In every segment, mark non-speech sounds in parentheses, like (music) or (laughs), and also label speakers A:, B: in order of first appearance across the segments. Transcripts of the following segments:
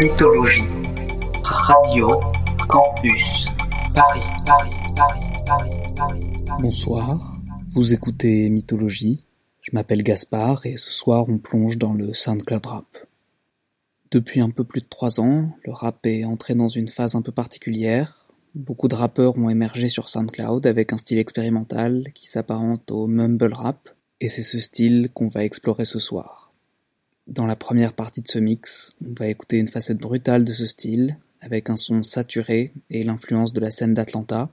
A: Mythologie. Radio Campus. Paris, Paris, Paris, Paris, Paris.
B: Bonsoir, vous écoutez Mythologie. Je m'appelle Gaspard et ce soir on plonge dans le SoundCloud Rap. Depuis un peu plus de trois ans, le rap est entré dans une phase un peu particulière. Beaucoup de rappeurs ont émergé sur SoundCloud avec un style expérimental qui s'apparente au mumble rap, et c'est ce style qu'on va explorer ce soir. Dans la première partie de ce mix, on va écouter une facette brutale de ce style, avec un son saturé et l'influence de la scène d'Atlanta.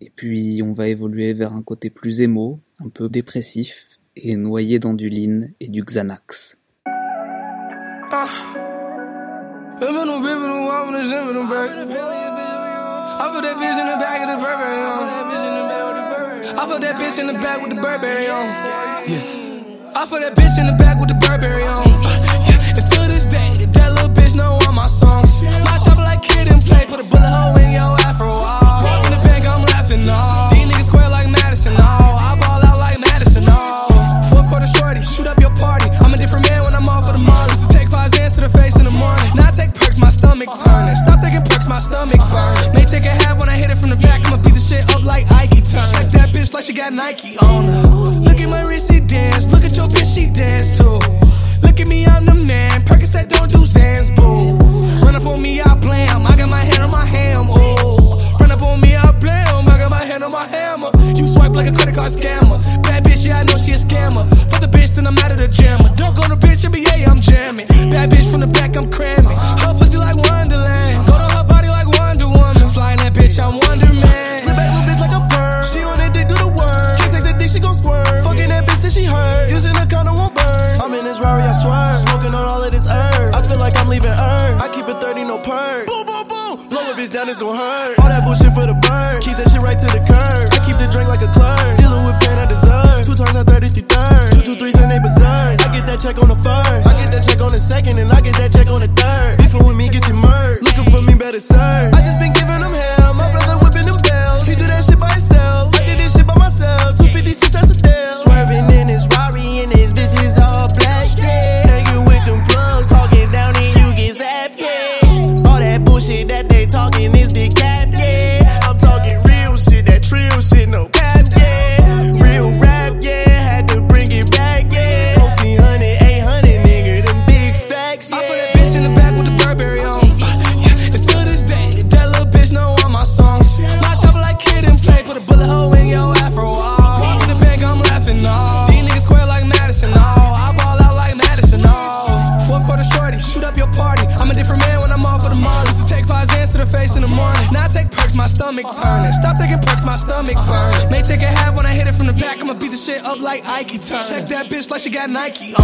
B: Et puis on va évoluer vers un côté plus émo, un peu dépressif, et noyé dans du lean et du Xanax.
C: Living on ribbon and walking the gym in the back. I put that bitch in the back of the Burberry on. I put that bitch in the back with the Burberry on. Yeah. I put that bitch in the back with the Burberry on. Uh, yeah. And to this day, that little bitch know all my songs. My chopper like kid and play, put a bullet hole in your afro. Oh. Walk in the bank, I'm laughing. No. These niggas square like Madison. No. I ball out like Madison. No. Fourth quarter shorty, shoot up your party. I'm a different man when I'm off of the molly. Used to take five Zans to the face in the morning. Now I take perks, my stomach turning. Stop taking perks, my stomach uh-huh. burn. I'ma beat the shit up like Ike turn. Check that bitch like she got Nike on her. Look at my wrist, she dance. Look at your bitch, she dance too. Look at me, I'm the man. Percocet don't do Zans, boom. Run up on me, I blam. I got my hand on my ham, oh. Run up on me, I blam. I got my hand on my hammer. You swipe like a credit card scammer. Bad bitch, yeah, I know she a scammer. For the bitch, then I'm out of the jammer. Don't go to bitch, NBA, I'm jamming. Bad bitch from the back, I'm cramming. Serve. Got Nike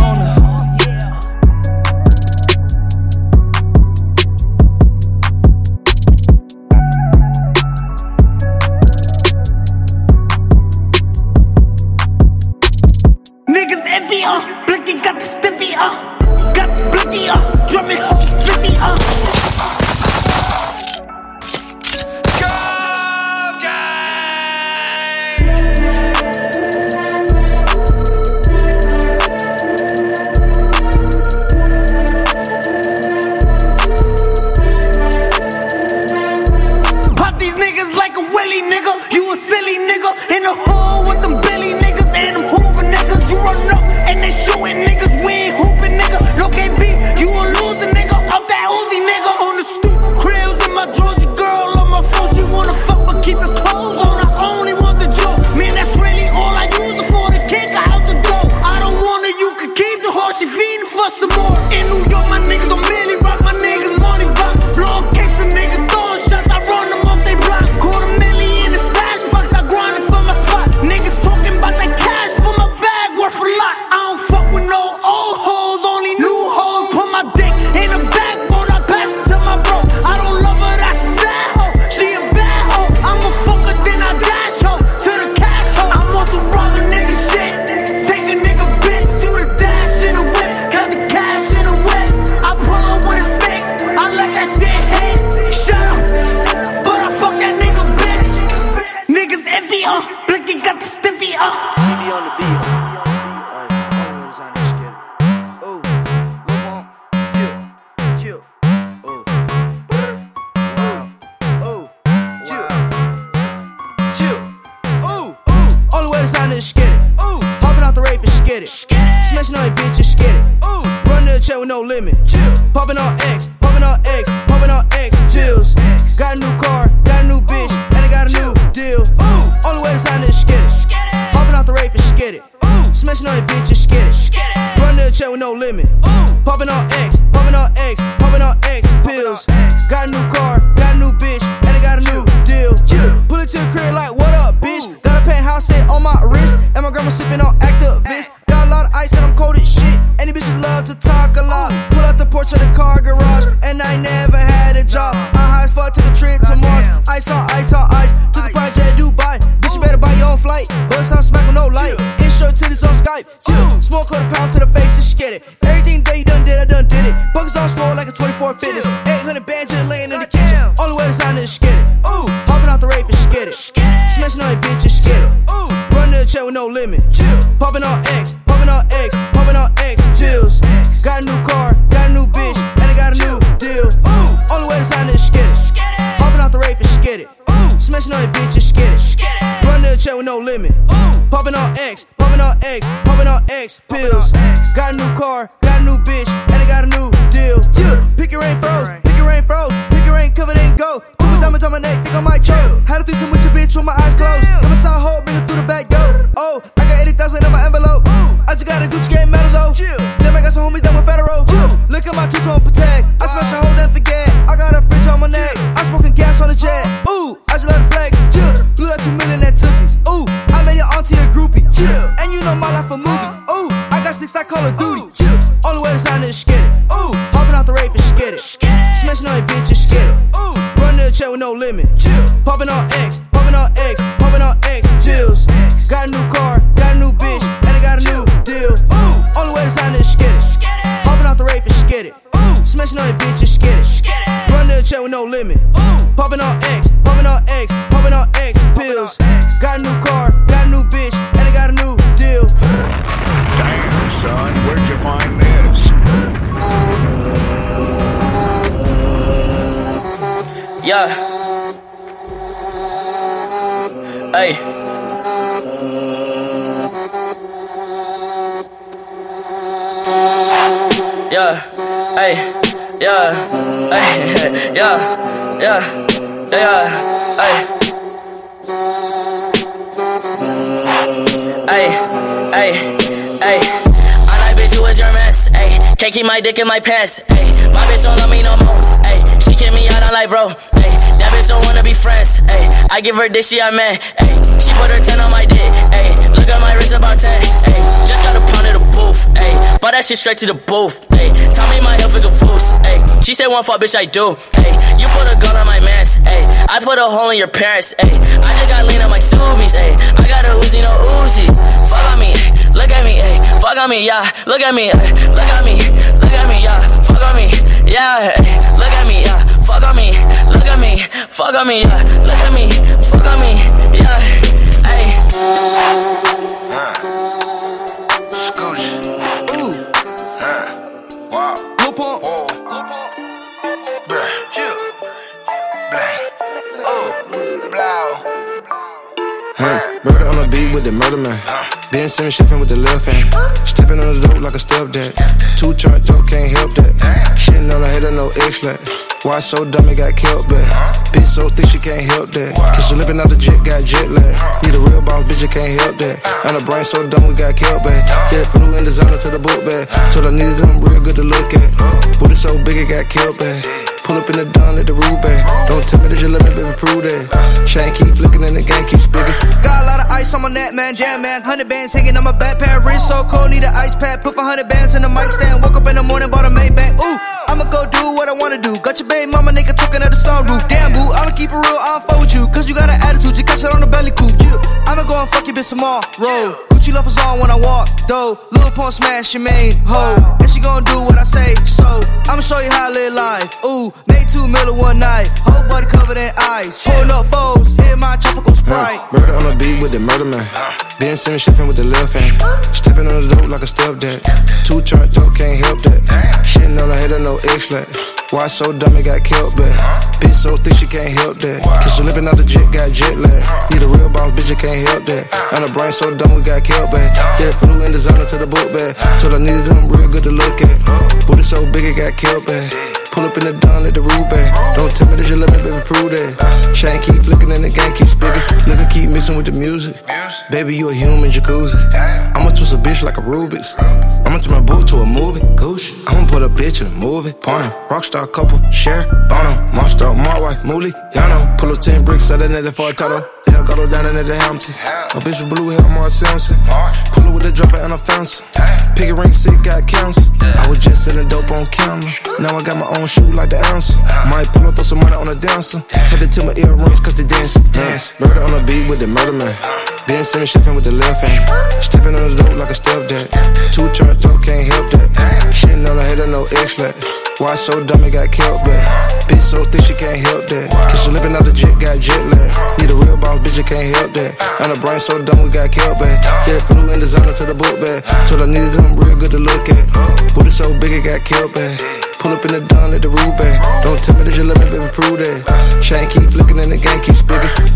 D: nigga. You a silly nigga in the hood
E: Smashing on a bitch and skid it. Run to the check with no limit. Popping on X, popping on X, popping on X. Pills. Got a new car, got a new bitch, and I got a new deal. Pull it to the crib like, what up, bitch? Got a penthouse set on my wrist, and my grandma sipping on limit. Popping on X, popping on X, popping on X. Pills. Got a new car, got a new bitch, and I got a new deal.
F: Damn, son, where'd you find this?
G: Yeah. Hey. Yeah. Hey. Yeah. Hey. (laughs) Yeah. Yeah. Yeah. Hey. Hey. Hey. Hey. I like bitch, you was your mess. Hey. Can't keep my dick in my pants. Hey. My bitch don't love me no more. Hey. She kick me out on life, bro. Bitch don't wanna be friends. Hey. I give her this, she a man. Hey. She put her 10 on my dick. Hey. Look at my wrist about 10. Hey. Just got a pound of the booth. Hey. Bought that shit straight to the booth. Hey. Tell me my health is confused. Hey. She said one fuck, bitch, I do. Hey. You put a gun on my mans. Hey. I put a hole in your parents. Hey. I just got lean on my Subies. Hey. I got a Uzi, no Uzi. Fuck on me. Look at me. Hey. Fuck on me. Yeah. Look at me. Ay. Look at me. Look at me. Yeah. Fuck on me. Yeah. Hey. Look at me. Fuck on me. Look at me. Fuck on me. Yeah. Look at me. Fuck on me. Yeah. Hey.
E: Ooh,
F: Wow.
E: Lil Pump.
F: Oh. Blah. Blah. Oh. Blah.
H: Huh. Murder on the beat with the murder man. Ben Simmons shipping with the left hand. Stepping on the dope like a stepdad. Two chart dope, can't help that. Shitting on the head of no X-flat. Why so dumb it got killed back? Bitch so thick she can't help that. Cause she lipping out the jet, got jet lag. Need a real boss, bitch, you can't help that. And the brain so dumb we got killed back. Jet flew in designer to the book bag. Told I needed them real good to look at. Booty so big it got killed back. Pull up in the dawn at the roof back. Don't tell me that you let me, baby, prove that. Chain keep flicking and the gang keep speaking.
E: Got a lot of ice on my neck, man. Damn, man. 100 bands hanging on my backpack. Wrist so cold, need an ice pack. Put 100 bands in the mic stand. Woke up in the morning, bought a Maybach. Ooh, I'ma go do what I wanna do. Got your baby mama, nigga, talking at the sunroof. Damn, boo, I'ma keep it real, I'll with you. Cause you got an attitude, you got shit on the belly coupe. Yeah. I'ma go and fuck your bitch tomorrow. Gucci loafers on when I walk, though. Lil Pump smash your main hoe. And she gon' do what I say, so I'ma show you how I live life. Ooh, made two million one night. Whole body covered in ice. Pulling up foes in my tropical sprite.
H: Huh. Murder on the beat with the murder man. Ben Simmons shipping with the left hand. Stepping on the dope like a stepdad. Two chart dope, can't help that. Shitting on the head of no X-flat. Why so dumb it got killed back? Bitch so thick she can't help that. Cause she living out the jet, got jet lag. Need a real boss, bitch, you can't help that. And her brain so dumb we got killed back. Jet flew in the designer to the book bag. Told I needed them real good to look at. Booty so big it got killed back. Pull up in the dawn, let the roof back. Don't tell me that you love me, baby, prove that. Chain keep flicking and the gang keep speaking. Nigga keep mixing with the music. Baby, you a human jacuzzi. I'ma twist a bitch like a Rubik's. I'ma turn my book to a movie. Gucci. I'ma put a bitch in a movie. Porn, rockstar couple, share, bono, monster, my wife, Mooly, Yano. Pull up 10 bricks, set a net for a title. El Gato down in the Hamptons. A bitch with blue hair, Marge Simpson. Pull with the dropper and a fountain. Pick a ring, sick, got cancer. I was just selling dope on camera. Now I got my own shoe like the answer. Might pull up, throw some money on a dancer. Had to tell my earrings cause they dance, dance. Murder on the beat with the murder man. Ben Simmons shipping with the left hand. Stepping on the dope like a stepdad. Two turned up, can't help that. Shitting on the head of no X-Flat. Why so dumb it got killed back? Bitch so thick she can't help that. Cause she living out the jet, got jet lag. Need a real boss, bitch, you can't help that. And her brain so dumb we got killed back. Jet flew in designer to the book bag. Told I needed them real good to look at. Booty so big it got killed back. Pull up in the dawn, let the roof back. Don't tell me that you love me, baby, prove that. Chain keep flicking and the gang keep speaking.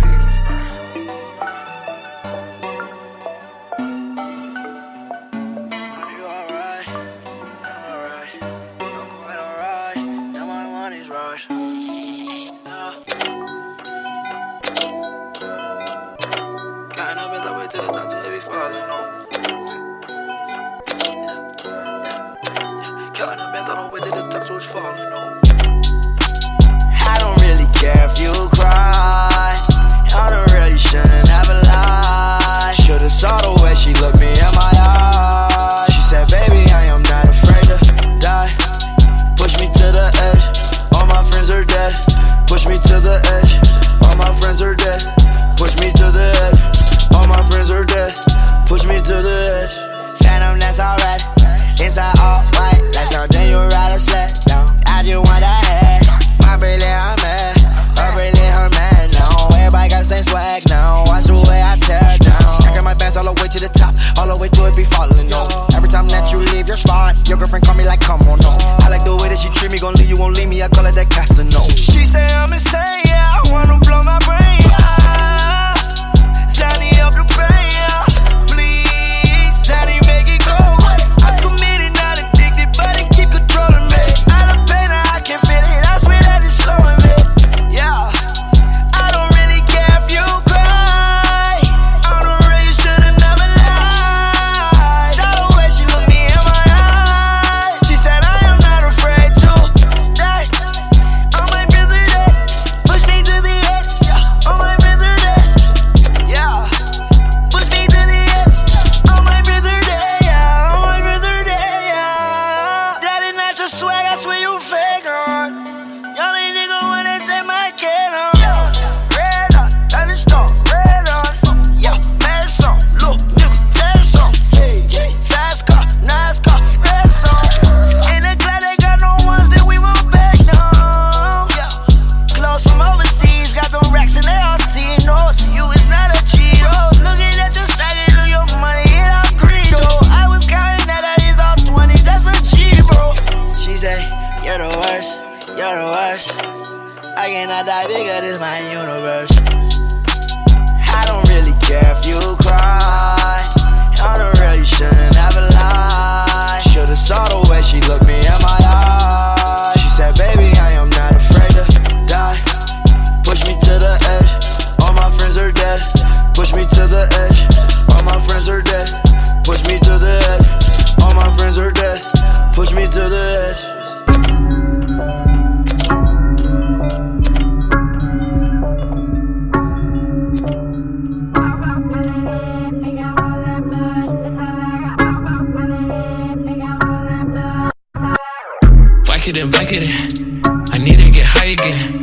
I: it and back it in. I need to get high again.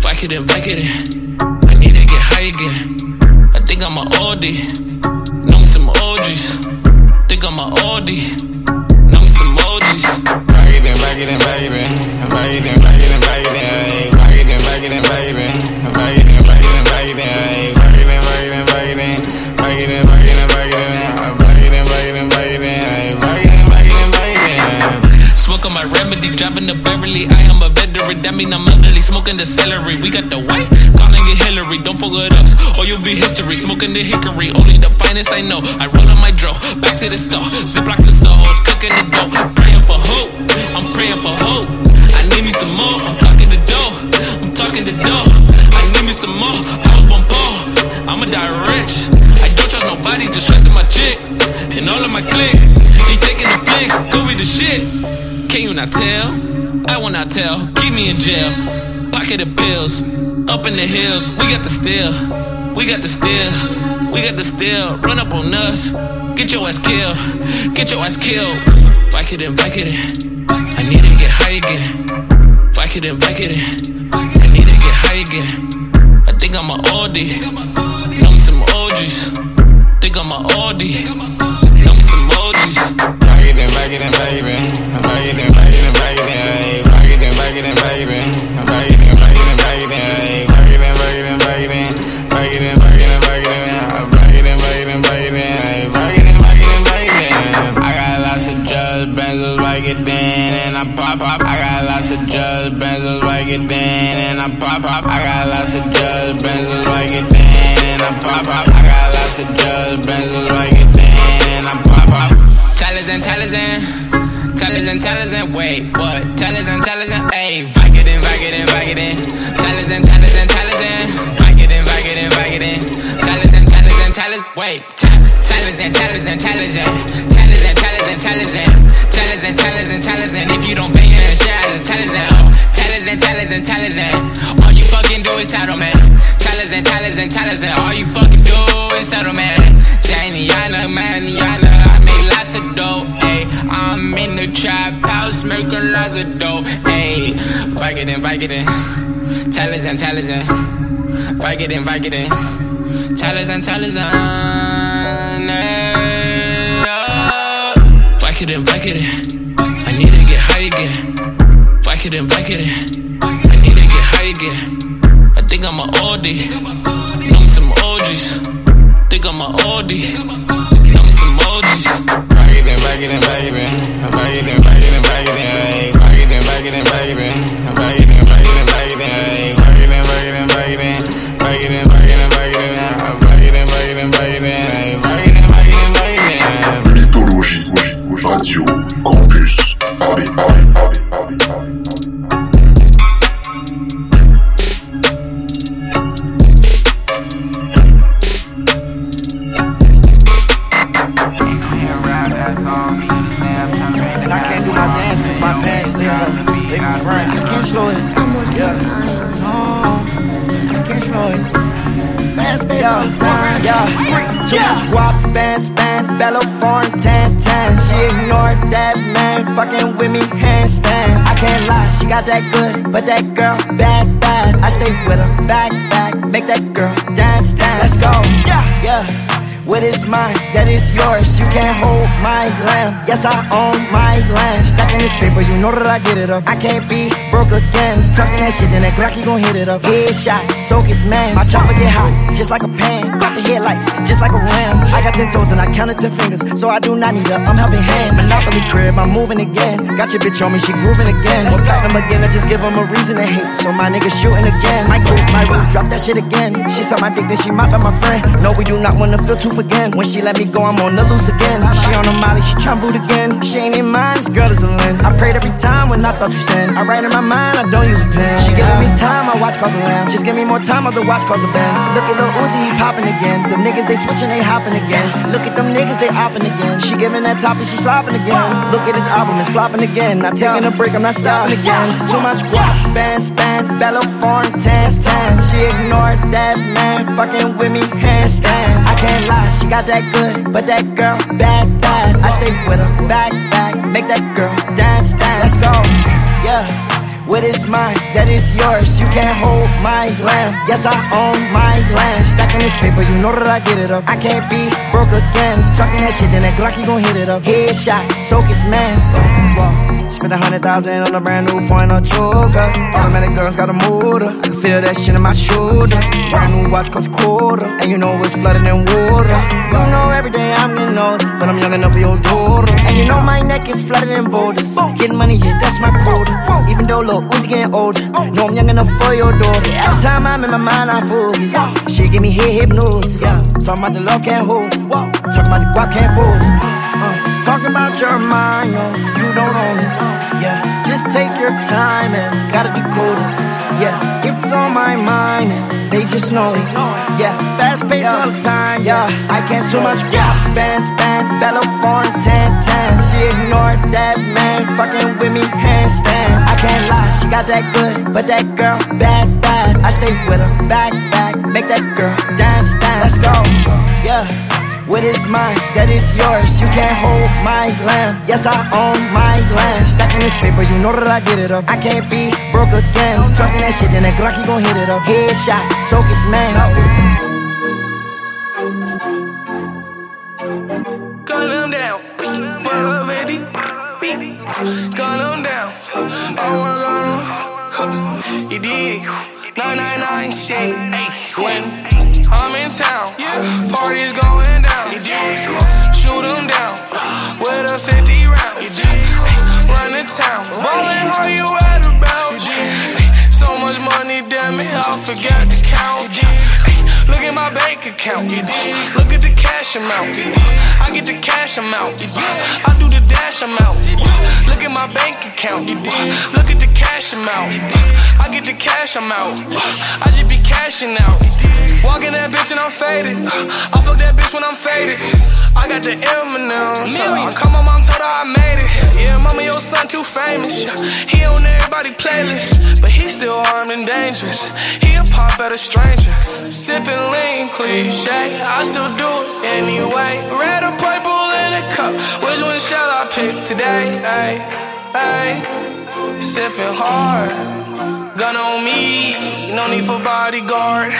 I: Back it and back it in. I
J: need to get high again. I think I'm an oldie. Know me some OGs. Think I'm an oldie. Know me some OGs. Back it and back it in, back it in. Back it in. back it and back it in. Back it in, back it in. back it in. Back it in, back it in, back it in. Remedy. Driving to Beverly, I am a veteran. That mean I'm elderly. Smoking the celery. We got the white, calling it Hillary. Don't with us, or you'll be history. Smoking the hickory, only the finest I know. I roll on my draw, back to the store. Ziplocs and solos, cooking the dough. Praying for hope, I'm praying for hope. I need me some more. I'm talking the dough, I'm talking the dough. I need me some more. I was one ball, I'ma die rich. I don't trust nobody, just trusting my chick and all of my clique. He taking the flicks, go be the shit. Can you not tell? I will not tell. Keep me in jail. Pocket of pills, up in the hills. We got the steal, we got the steal, we got the steal. Run up on us, get your ass killed, get your ass killed. Vicodin, Vicodin. I need to get high again. Vicodin, Vicodin. I need to get high again. I think I'm a oldie. Know me some OGs. Think I'm a oldie back it and back
K: it in. I'm back it and back it and back it in. Back it and back it and back it in. I'm back it and back it and back it in. Back it and back it and back it in. Back it and back it and back it in. I'm back it and back it and back it in. Back it and back it and back it in. I got lots of drugs, benzos, back it in, and I pop pop. I got lots of drugs, benzos, back it in, and I pop pop. I got lots of drugs, benzos, back it in, and I pop pop. I got lots of drugs, benzos, back it in, and I pop pop intelligent, intelligent. Tellers intelligent, wait, what? Intelligent, intelligent, ayy. Vicodin, Vicodin, Vicodin. Intelligent, intelligent, intelligent. Vicodin, Vicodin, Vicodin. Intelligent, intelligent, intelligent, wait. Tellers intelligent, intelligent. Tellers intelligent, intelligent. Tellers intelligent, intelligent. If you don't pay your insurance, intelligent. Tellers intelligent, intelligent. All you fucking do is title, man. Intelligent, intelligent, intelligent. All you fucking do is settle, man. Janie, Yana, Maniana lots of dough, ayy. I'm in the trap house, making lots of dough, ayy. Vicodin, Vicodin, tellers and Vicodin, Vicodin, tellers and ayy. oh.
J: Vicodin, Vicodin. I need to get high again. Vicodin, Vicodin. I need to get high again. I think I'm a oldie. Know me some OGs. Think I'm a oldie
L: it
I: and back it in, baby, it in, back it it it it it it. Fast pace all the time. Yeah. Too much guap, bands, bands, bellow foreign tan tan. She ignored that man, fucking with me handstand. I can't lie, she got that good, but that girl bad bad. I stay with her back back, make that girl dance dance. Let's go. Yeah, yeah. What is mine, that is yours. You can't hold my lamb. Yes, I own my land. Stacking this paper, you know that I get it up. I can't be broke again. Talking that shit, then that Glocky gon' hit it up. Headshot, soak his man. My chopper get hot, just like a pan. Got the headlights, just like a ram. I got ten toes and I counted ten fingers, so I do not need a I'm helping hand. Monopoly crib, I'm moving again. Got your bitch on me, she grooving again. Let's cut them again, I just give them a reason to hate. So my nigga shooting again. My coupe, my roof, drop that shit again. She saw my dick, then she mopped up my friend. No, we do not wanna feel too again. When she let me go, I'm on the loose again. She on the molly, she boot again. She ain't in mine, this girl is a lin. I prayed every time when I thought you sin. I write in my mind, I don't use a pen. She giving me time, I watch cause a lamb. Just give me more time, other watch cause a Benz. Look at Lil Uzi, he popping again. Them niggas, they switching, they hopping again. Look at them niggas, they hopping again. She giving that top and she slopping again. Look at this album, it's flopping again. Not taking a break, I'm not stopping again. Too much guap, bands, bands, bellow foreign tan tan. She ignored that man, fucking with me handstand. I can't lie, she got that good, but that girl bad bad. I stay with her back back, make that girl dance dance. Let's go, yeah. What is mine, that is yours. You can't hold my lamb. Yes, I own my land. Stacking this paper, you know that I get it up. I can't be broke again. Talking that shit, then that Glocky gon' hit it up. Headshot, soak his man. Whoa. spent a hundred thousand on a brand new point of choker. Automatic girls got a motor. I can feel that shit in my shoulder. Brand new watch cost a quarter. And you know it's flooded in water. You know enough for your daughter. And you know my neck is flooded in boulders. Getting money, yeah, that's my quota. Even though Lil Uzi getting older. Know I'm young enough for your daughter. Every time I'm in my mind, I focus. She give me head hypnosis. Talking about the love can't hold it. Talking about the guap can't fold it. Uh, talking about your mind, yo, you don't own it. Yeah, just take your time and gotta decode it. Yeah, it's on my mind they just know it. Yeah, fast pace all the time. Yeah, I can't so much. Yeah, bands, bands, foreign tan tan. She ignored that man, fucking with me handstand. I can't lie, she got that good, but that girl bad bad. I stay with her back back, make that girl dance dance. Let's go. Yeah. What is mine, that is yours. You can't hold my land. Yes, I own my land. Stacking this paper, you know that I get it up. I can't be broke again. Talking that shit, then that Glocky gon' hit it up. Headshot, soak his man.
C: Gun them down. Gun them down. Oh, my God. You dig? 999 shit. When I'm in town, parties going down. Shoot them down with a 50 round. Run the town. Ballin' how you at about? So much money, damn it, I forgot to count. Look at my bank account. Look at the cash amount. I get the cash amount. I do the dash amount. Look at my bank account. Look at the cash amount. I get the cash amount. I just be cashing out. Walking that bitch and I'm faded. I fuck that bitch when I'm faded. I got the M&M's. I call my mom, told her I made it. Yeah, mama, your son too famous. He on everybody playlist, but he still armed and dangerous. He a pop at a stranger. Sipping lean cliche, I still do it anyway. Red or purple in a cup, which one shall I pick today? Ay, ay, sipping hard. Gun on me, no need for bodyguard.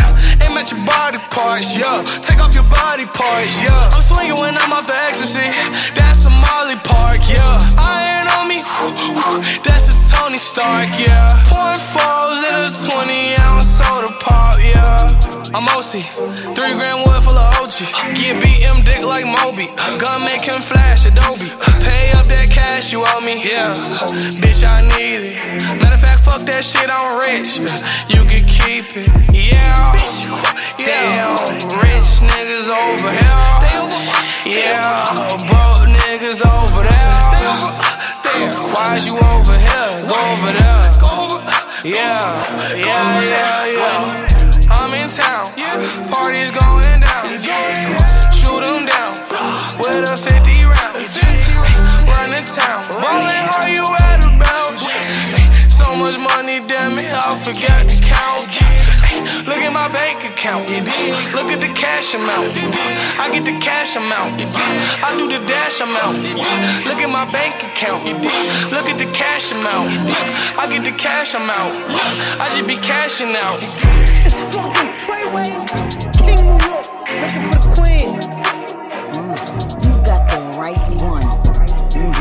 C: Aim at your body parts, yeah. Take off your body parts, yeah. I'm swinging when I'm off the ecstasy. That's a Molly Park, yeah. Iron on me, that's Tony Stark, yeah. Pouring falls in a 20 ounce soda pop, yeah. I'm OC, three grand wood full of OG. Get BM dick like Moby. Gun make him flash Adobe. Pay up that cash you owe me, yeah. Bitch, I need it. Matter of fact, fuck that shit, I'm rich. You can keep it, yeah. Damn, rich niggas over here. Yeah, broke niggas over there. Damn, why you over here? Go over there. Yeah, yeah, yeah, yeah. I'm in town, Yeah, parties going down. Shoot them down with a 50 round. Run the town, ballin' how you at about? So much money, damn it, I forgot to count. Look at my bank account. Look at the cash amount. I get the cash amount. I do the dash amount. Look at my bank account. Look at the cash amount. I get the cash amount. I just be cashing out.
I: It's fucking Treyway, King New York, looking for the queen.
M: You got the right one.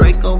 D: Draco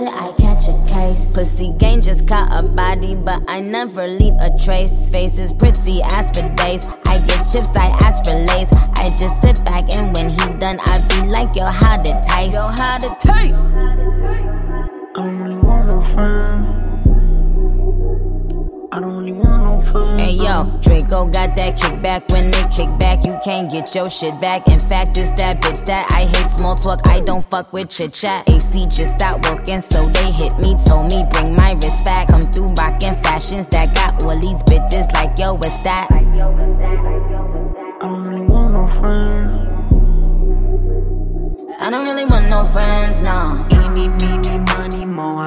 N: Did I catch a case?
M: Pussy gang just caught a body body, but I never leave a trace. Face is pretty, ask for days. I get chips, I ask for lace. I just sit back and when he done, I be like, yo, how to taste? Yo, how to taste?
D: I don't really want no friend. I don't really want no fun.
M: Hey yo, Draco got that kickback. When they kick back, you can't get your shit back. In fact, it's that bitch that I hate small talk. I don't fuck with chit chat. AC just stopped working, so they hit me. Told me bring my wrist back. Come through rockin' fashions that got all these bitches like yo, what's that?
D: I don't really want no friend.
M: I don't really want no friends, no.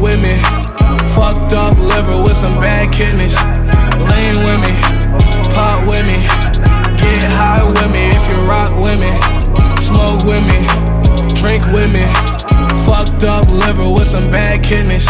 C: Me. Fucked up liver with some bad kidneys. Laying with me, pot with me, get high with me if you rock with me. Smoke with me, drink with me. Fucked up liver with some bad kidneys.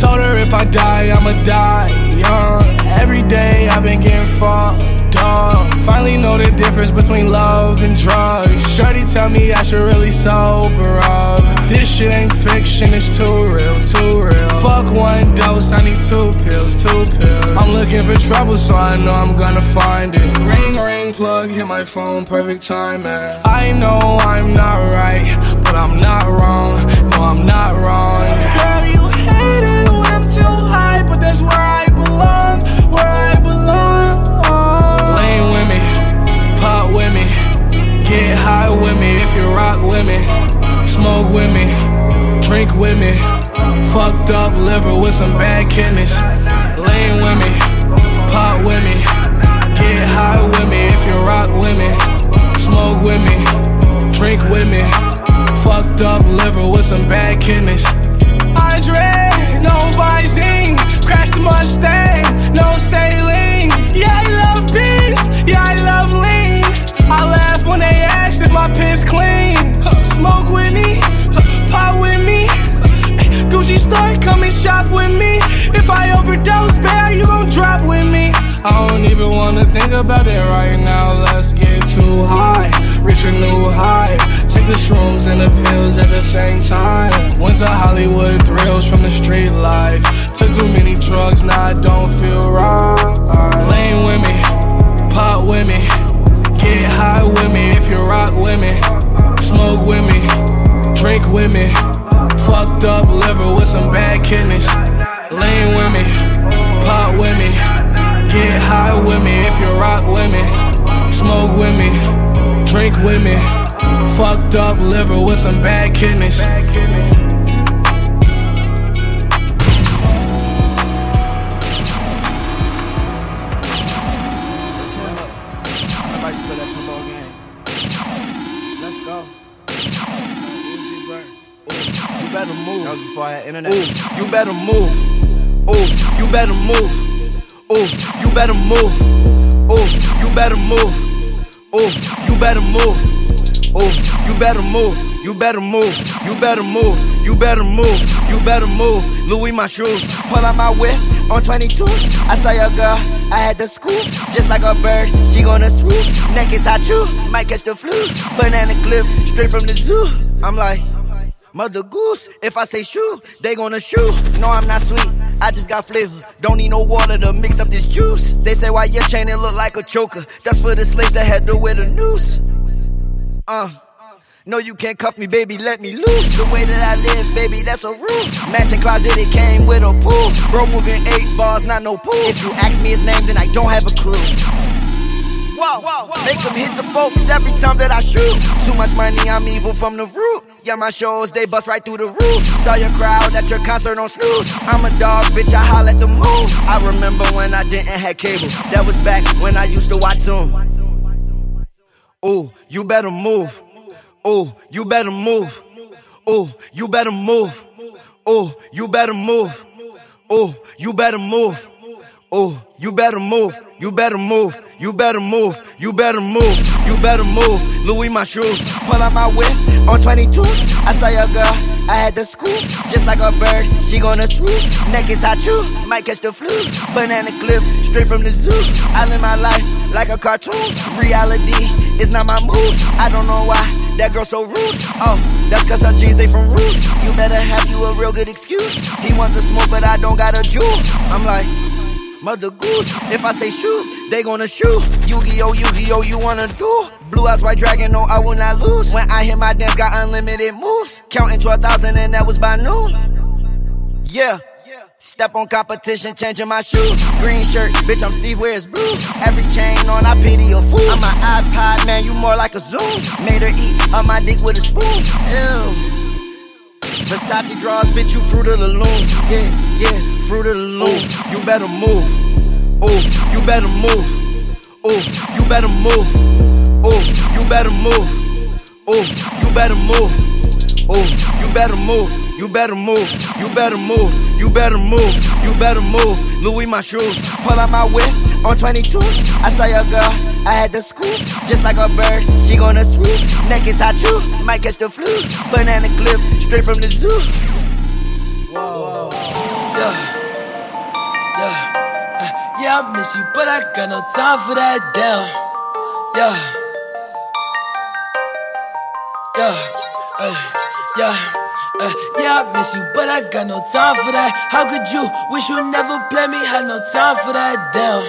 C: Told her if I die, I'ma die young. Every day I've been getting fucked up. Finally know the difference between love and drugs. Shorty tell me I should really sober up. This shit ain't fiction, it's too real, too real. Fuck one dose, I need two pills, two pills. I'm looking for trouble, so I know I'm gonna find it. Ring, ring, plug, hit my phone, perfect timing. I know I'm not right, but I'm not wrong. No, I'm not wrong.
E: Girl, you hate it when I'm too high.
C: high with me if you rock with me, smoke with me, drink with me. Fucked up liver with some bad kidneys. Lean with me, pop with me, get high with me if you rock with me, smoke with me, drink with me. Fucked up liver with some bad kidneys. Eyes red, no visine, crash the Mustang, no saline. Yeah, I love beans, yeah, I love lean. I love when they ask if my piss clean. Smoke with me, pop with me. Gucci store, come and shop with me. If I overdose, bear, you gon' drop with me. I don't even wanna think about it right now. Let's get too high, reach a new high. Take the shrooms and the pills at the same time. Went to Hollywood thrills from the street life. Took too many drugs, now I don't feel right. Me. Fucked up liver with some bad kidneys. Lane with me, pop with me, get high with me if you rock with me. Smoke with me, drink with me. Fucked up liver with some bad kidneys.
I: Internet. Ooh, you better move. Ooh, you better move. Ooh, you better move. Ooh, you better move. Ooh, you better move. Ooh, you better move. You better move. You better move. You better move. You better move. Louis my shoes. Pull out my whip on 22s. I saw your girl. I had to scoop. Just like a bird. She gonna swoop. Neck is hot too. Might catch the flu. Banana clip. Straight from the zoo. I'm like. Mother goose, if I say shoot, they gonna shoot. No, I'm not sweet, I just got flavor. Don't need no water to mix up this juice. They say why your chain it look like a choker. That's for the slaves that had to wear the noose. Uh. No, you can't cuff me, baby, let me loose. The way that I live, baby, that's a rule. Matching closet, it came with a pool. Bro moving eight bars, not no pool. If you ask me his name, then I don't have a clue. Whoa, make them hit the folks every time that I shoot. Too much money, I'm evil from the root. Yeah, my shows, they bust right through the roof. Saw your crowd at your concert on snooze. I'm a dog, bitch, I holler at the moon. I remember when I didn't have cable. That was back when I used to watch Zoom. Ooh, you better move. Ooh, you better move. Ooh, you better move. Ooh, you better move. Ooh, you better move. Ooh, you better move. You better move. You better move. You better move. You better move. Louis my shoes. Pull out my whip on 22s. I saw your girl. I had to scoop. Just like a bird. She gonna swoop. Neck is hot too. Might catch the flu. Banana clip. Straight from the zoo. I live my life like a cartoon. Reality is not my move. I don't know why that girl so rude. Oh, that's cause her jeans they from rude. You better have you a real good excuse. He wants to smoke, but I don't got a jewel. I'm like. Mother goose, if I say shoot, they gonna shoot. Yu-Gi-Oh, Yu-Gi-Oh, you wanna do? Blue eyes, white dragon, no, I will not lose. When I hit my dance, got unlimited moves. Counting 12,000 and that was by noon. Yeah. Step on competition, changing my shoes. Green shirt, bitch, I'm Steve, where's blue? Every chain on, I pity a fool. I'm an iPod, man, you more like a Zune. Made her eat on my dick with a spoon. Ew. Versace draws, bitch, you fruit of the loom. Yeah, yeah, fruit of the loom. You better move. Ooh, you better move. Ooh, you better move. Ooh, you better move. Ooh, you better move. Ooh, you better move. You better move. You better move. You better move. You better move. Louis my shoes. Pull out my whip on 22s. I saw your girl. I had to scoop. Just like a bird. She gonna swoop. Neck is hot too. Might catch the flu. Banana clip. Straight from the zoo.
O: Whoa. Yeah. Yeah. Uh, yeah, I miss you, but I got no time for that damn. Yeah. Yeah. Uh, yeah. Uh, yeah, I miss you, but I got no time for that. How could you wish you never play me? Had no time for that, damn.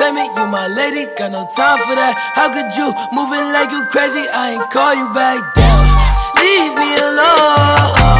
O: Claiming you my lady, got no time for that. How could you moving like you crazy? I ain't call you back, damn. Leave me alone.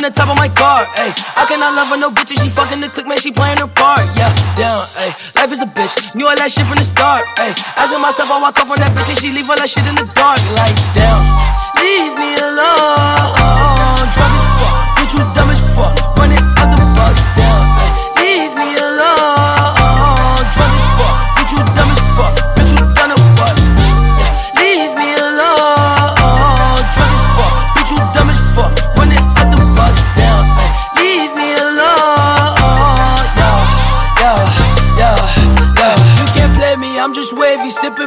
O: Dropping the top of my car, ayy. I cannot love her, no bitch, and she fucking the click, man, she playing her part, yeah. Down, ayy. Life is a bitch, knew all that shit from the start, ayy. Asking myself, I walk off on that bitch, and she leave all that shit in the dark, like, damn. Leave me alone,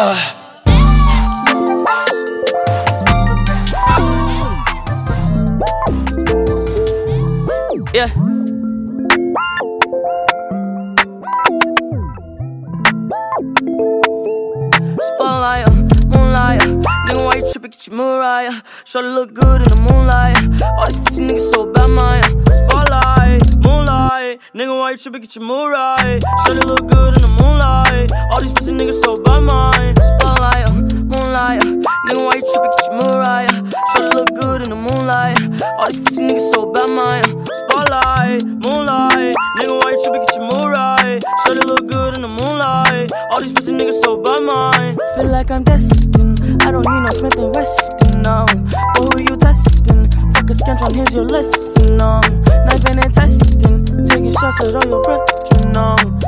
O: (sighs) yeah.
G: Spotlight, uh, moonlight, uh, nigga, why you tripping? Get your Mariah. Shorty look good in the moonlight. All these pussy niggas so bad, my uh, spotlight, moonlight, nigga, why you tripping? Get your Mariah. Shorty look good in the moonlight. All these pussy niggas so bad, mine. spotlight, uh, moonlight, uh, nigga, why you tripping? Get your Mariah. Shorty look good in the moonlight. All these pussy niggas so bad, mine. spotlight, moonlight, nigga, why you tripping? Get your Mariah. Shorty look good in the moonlight. All these pussy niggas so bad, mine.
P: Feel like I'm destined. I don't need no Smith and Wesson, no. But who you testing? Fuck a scantron, here's your lesson, no. Knifing and testing. Shots at all your brethren, you know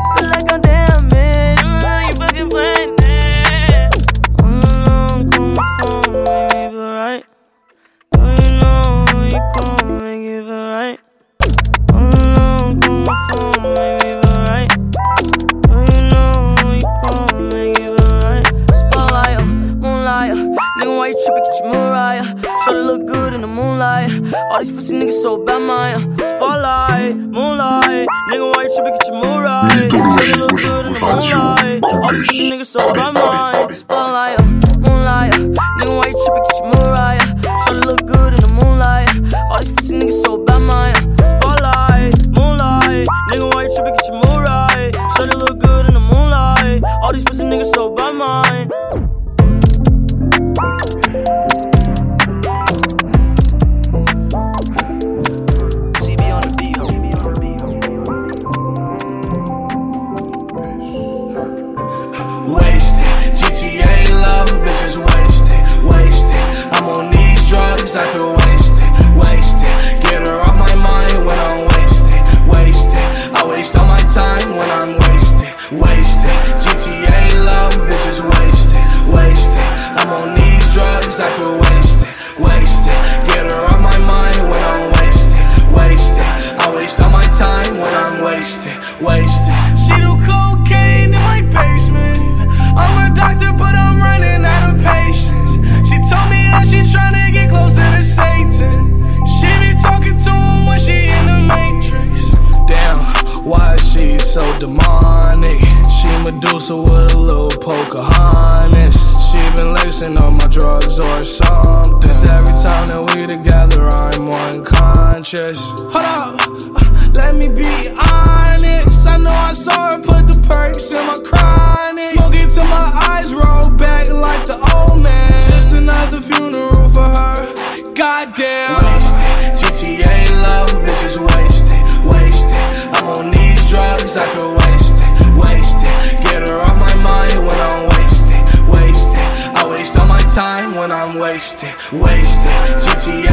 P: just hold up. Uh, let me be honest. I know
G: I saw her put the perks in my chronic. Smoke it till my eyes roll back like the
C: old man. Just another funeral for her. Goddamn. Wasted. GTA love, bitches wasted, wasted. I'm on these drugs, I feel wasted, wasted. Get her off my mind when I'm wasted, wasted. I waste all my time when I'm wasted, wasted. GTA.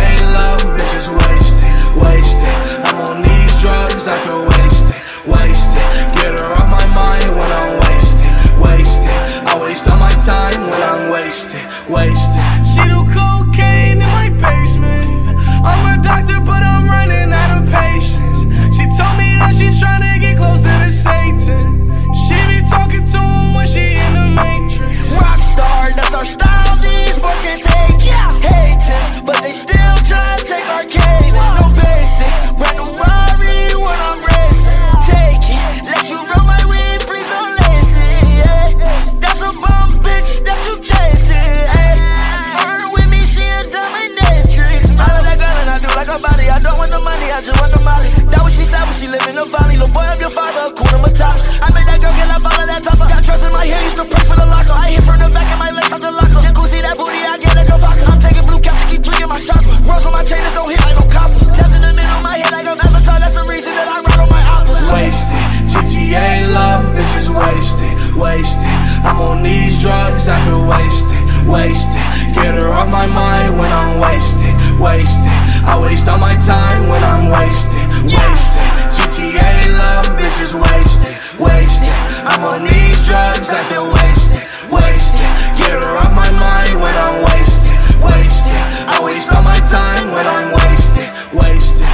C: GTA love, bitches wasted, wasted. I'm on these drugs, I feel wasted, wasted. Get her off my mind when I'm wasted, wasted. I waste all my time when I'm wasted, wasted. GTA love, bitches wasted, wasted. I'm on these drugs, I feel wasted, wasted. Get her off my mind when I'm wasted, wasted. I waste all my time when I'm wasted, wasted.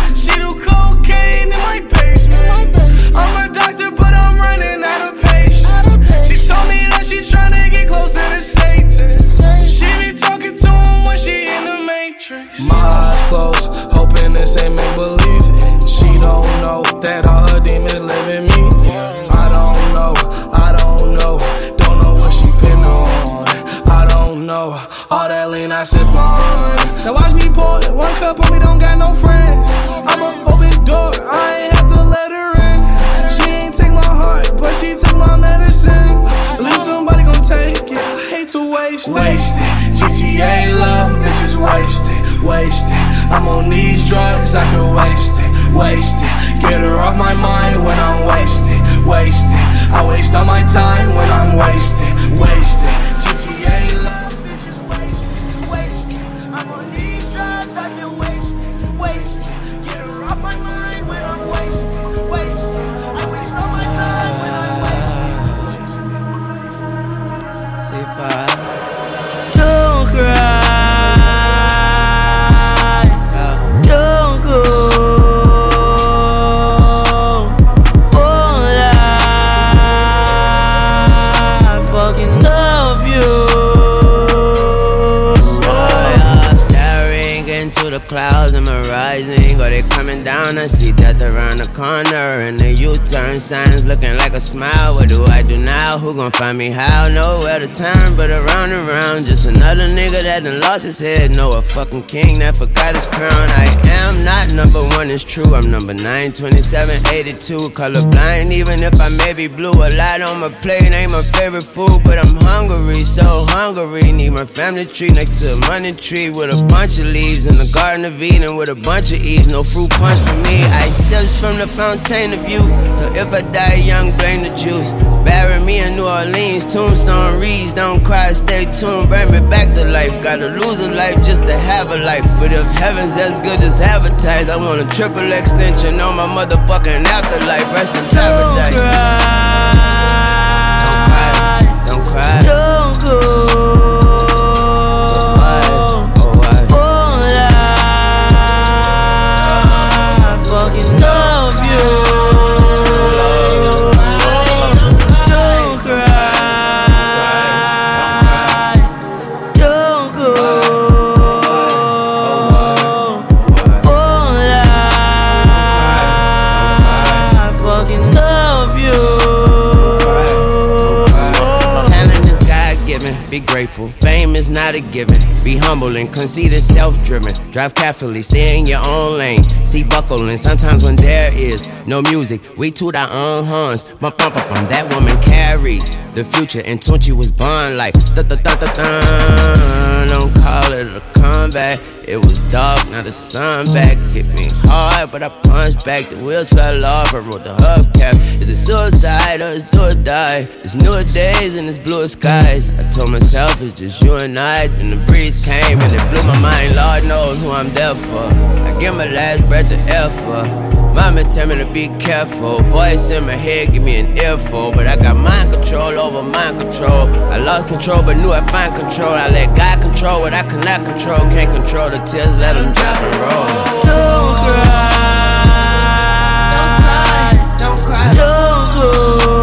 C: Doctor, but I'm running out of patience. She told me that she's trying to get closer wasted, wasted. I'm on these drugs, I feel wasted, wasted. Get her off my mind when I'm wasted, wasted. I waste all my time when I'm wasted, wasted.
Q: Coming down? Around the corner. And the U-turn signs looking like a smile. What do I do now? Who gon' find me how? Nowhere to turn, but around and around. Just another nigga that done lost his head. No, a fucking king that forgot his crown. I am not number one, it's true. I'm number 9, 27, 82. Colorblind, even if I may be blue. A lot on my plate ain't my favorite food, but I'm hungry, so hungry. Need my family tree next to a money tree with a bunch of leaves in the Garden of Eden with a bunch of Eves. No fruit punch for me. I sips from the fountain of youth. So if I die young, blame the juice. Bury me in New Orleans, tombstone reads. Don't cry, stay tuned, bring me back to life. Gotta lose a life just to have a life. But if heaven's as good as advertised, I want a triple extension on my motherfucking afterlife. Rest in paradise. Be grateful. Fame fame is not a given. Be humble and conceited, self driven. Drive carefully, stay in your own lane. See buckling sometimes when there is no music, we toot our own horns. Bum, bum, bum, bum. That woman carried the future, and Tunechi was born like. Don't call it a comeback. It was dark, now the sun back. Hit me hard, but I punched back. The wheels fell off, I wrote the hubcap. Is it suicide or is do or die? It's new days and it's blue skies. I told myself it's just you and I. And the breeze came and it blew my mind. Lord knows who I'm there for. I give my last breath to for. Mama tell me to be careful. Voice in my head give me an earful. But I got mind control over mind control. I lost control but knew I find control. I let God control what I cannot control. Can't control the tears, let them drop and roll.
P: Don't cry.
Q: Don't cry.
P: Don't go.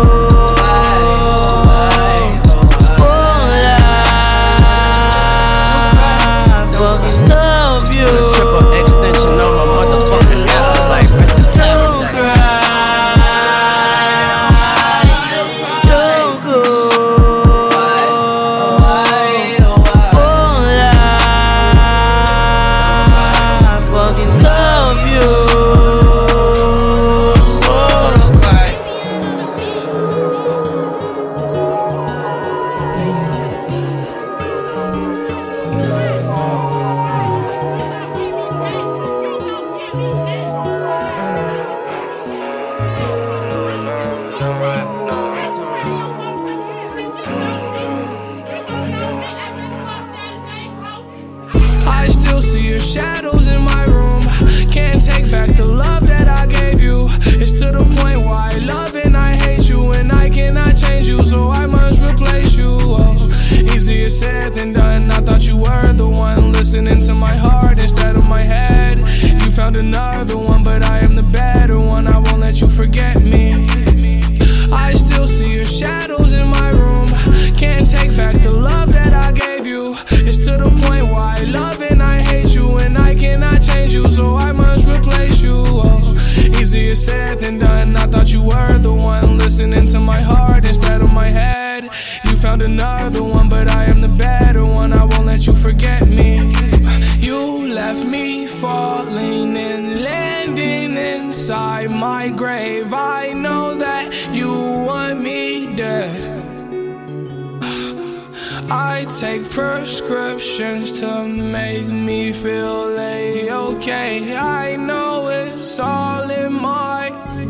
C: Take prescriptions to make me feel a-okay. I know it's all in my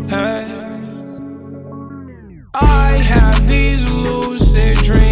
C: head. I have these lucid dreams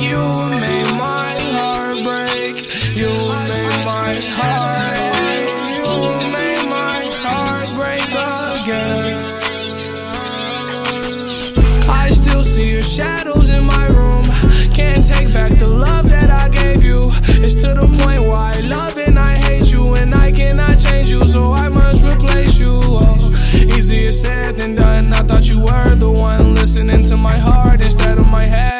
C: You made my heart break. You made my heart ache. You made my heart break again. I still see your shadows in my room. Can't take back the love that I gave you. It's to the point where I love and I hate you, and I cannot change you, so I must replace you. Oh, easier said than done. I thought you were the one listening to my heart instead of my head.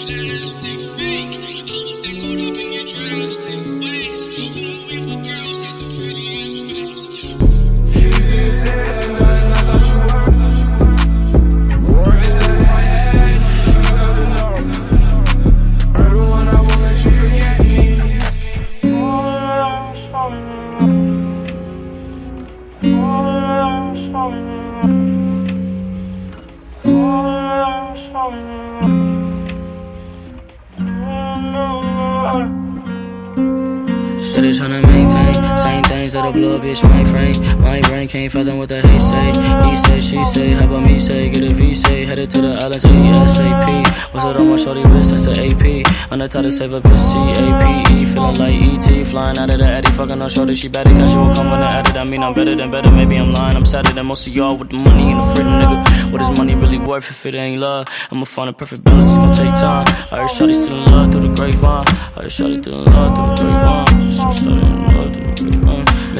C: Plastic fake. I was tangled up in your drastic
P: A bitch mind frame. My brain can't fathom what the hate say. He say, she say, how about me say? Get a V say, headed to the islands ASAP. What's it on my shorty wrist? That's an AP. On the to save a bitch, C-A-P-E. Feeling like E.T. Flying out of the Eddie. Fucking on shorty, she better casual. Come when I added. I mean, I'm better than better. Maybe I'm lying. I'm sadder than most of y'all with the money and the freedom, nigga. What is money really worth if it ain't love? I'ma find a perfect balance. It's gonna take time. I heard shorty still in love through the grapevine. I heard shorty still in love through the grapevine. So shorty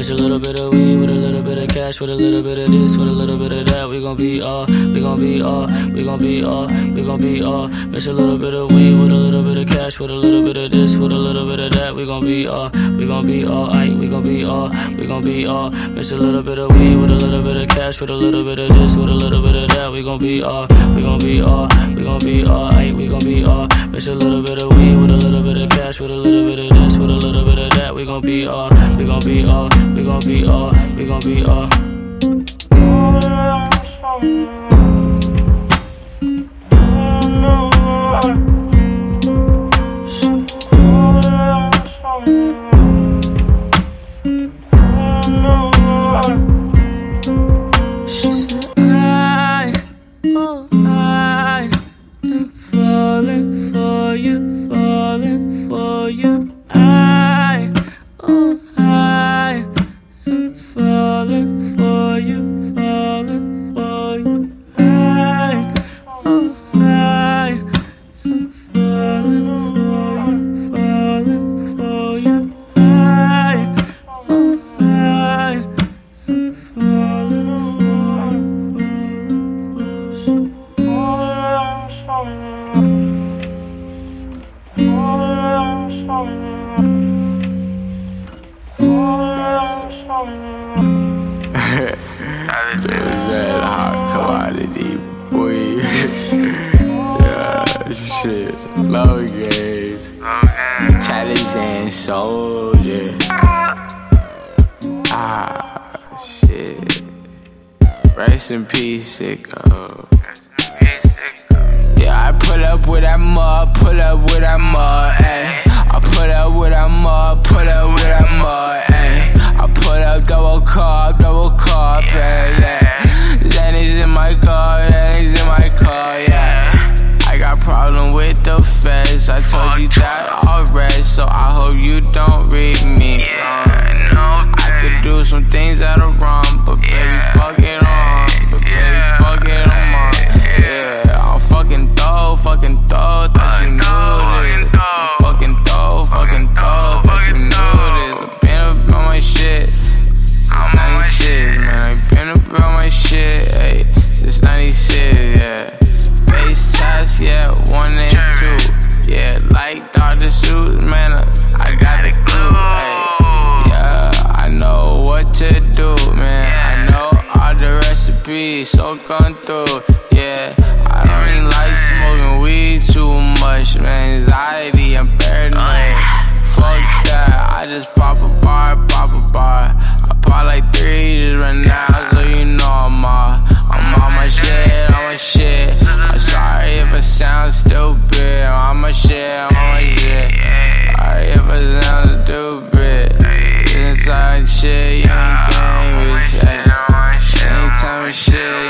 P: Mix a little bit of weed with a little bit of cash, with a little bit of this, with a little bit of that. We gon' be all, we gon' be all, we gon' be all, we gon' be all. Mix a little bit of weed with a little bit of cash, with a little bit of this, with a little bit of that. We gon' be all, we gon' be all, aight, we gon' be all, we gon' be all. Mix a little bit of weed with a little bit of cash, with a little bit of this, with a little bit of that. We gon' be all, we gon' be all, we gon' be all, we gon' be all. Mix a little bit of weed with a little bit of cash, with a little bit of this, with a little bit of that. We gon' be all, we gon' be all, we gon' be all, we gon' be all.
K: There's that hot commodity, boy. yeah, shit. Low game. Talizan soldier. Ah, shit. Rest in peace, sicko. Yeah, I pull up with that mud, pull up with that mud, ayy. I pull up with that mud, pull up with that mud, cup, double cup, yeah, yeah. Xanny's in my car, Xanny's in my car, yeah. I got problem with the feds, I told you that already, so I hope you don't read me wrong. Uh. I could do some things that are shit, you ain't gang with shit. Anytime with shit,